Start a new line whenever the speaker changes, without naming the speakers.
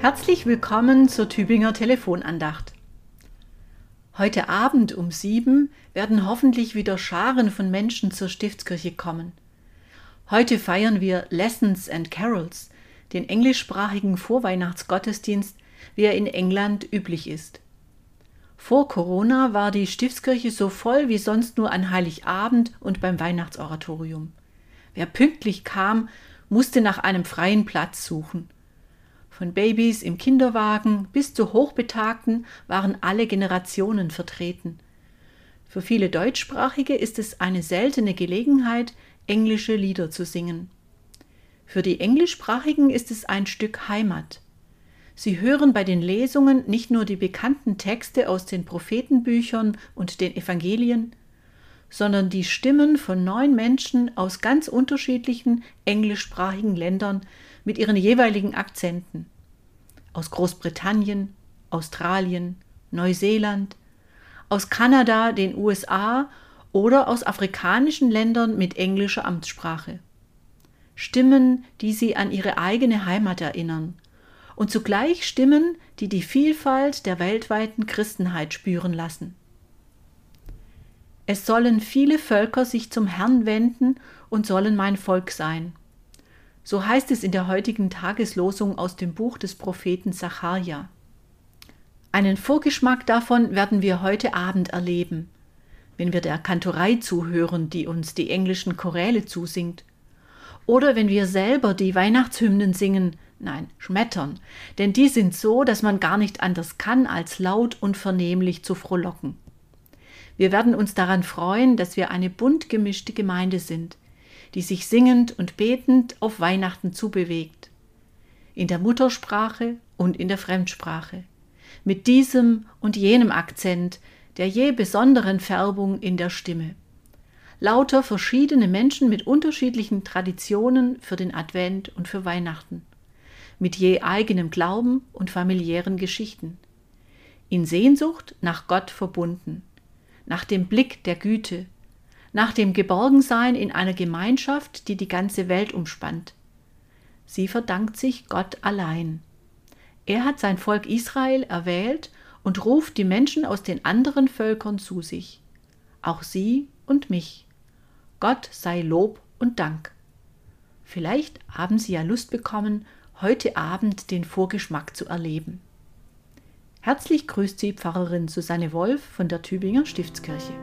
Herzlich willkommen zur Tübinger Telefonandacht. Heute Abend um sieben werden hoffentlich wieder Scharen von Menschen zur Stiftskirche kommen. Heute feiern wir Lessons and Carols, den englischsprachigen Vorweihnachtsgottesdienst, wie er in England üblich ist. Vor Corona war die Stiftskirche so voll wie sonst nur an Heiligabend und beim Weihnachtsoratorium. Wer pünktlich kam, musste nach einem freien Platz suchen. Von Babys im Kinderwagen bis zu Hochbetagten waren alle Generationen vertreten. Für viele Deutschsprachige ist es eine seltene Gelegenheit, englische Lieder zu singen. Für die Englischsprachigen ist es ein Stück Heimat. Sie hören bei den Lesungen nicht nur die bekannten Texte aus den Prophetenbüchern und den Evangelien, sondern die Stimmen von neun Menschen aus ganz unterschiedlichen englischsprachigen Ländern mit ihren jeweiligen Akzenten. Aus Großbritannien, Australien, Neuseeland, aus Kanada, den USA oder aus afrikanischen Ländern mit englischer Amtssprache. Stimmen, die sie an ihre eigene Heimat erinnern und zugleich Stimmen, die die Vielfalt der weltweiten Christenheit spüren lassen. Es sollen viele Völker sich zum Herrn wenden und sollen mein Volk sein. So heißt es in der heutigen Tageslosung aus dem Buch des Propheten Sacharja. Einen Vorgeschmack davon werden wir heute Abend erleben, wenn wir der Kantorei zuhören, die uns die englischen Choräle zusingt, oder wenn wir selber die Weihnachtshymnen singen, nein, schmettern, denn die sind so, dass man gar nicht anders kann, als laut und vernehmlich zu frohlocken. Wir werden uns daran freuen, dass wir eine bunt gemischte Gemeinde sind, die sich singend und betend auf Weihnachten zubewegt. In der Muttersprache und in der Fremdsprache. Mit diesem und jenem Akzent, der je besonderen Färbung in der Stimme. Lauter verschiedene Menschen mit unterschiedlichen Traditionen für den Advent und für Weihnachten. Mit je eigenem Glauben und familiären Geschichten. In Sehnsucht nach Gott verbunden. Nach dem Blick der Güte, nach dem Geborgensein in einer Gemeinschaft, die die ganze Welt umspannt. Sie verdankt sich Gott allein. Er hat sein Volk Israel erwählt und ruft die Menschen aus den anderen Völkern zu sich, auch sie und mich. Gott sei Lob und Dank. Vielleicht haben Sie ja Lust bekommen, heute Abend den Vorgeschmack zu erleben. Herzlich grüßt Sie Pfarrerin Susanne Wolf von der Tübinger Stiftskirche.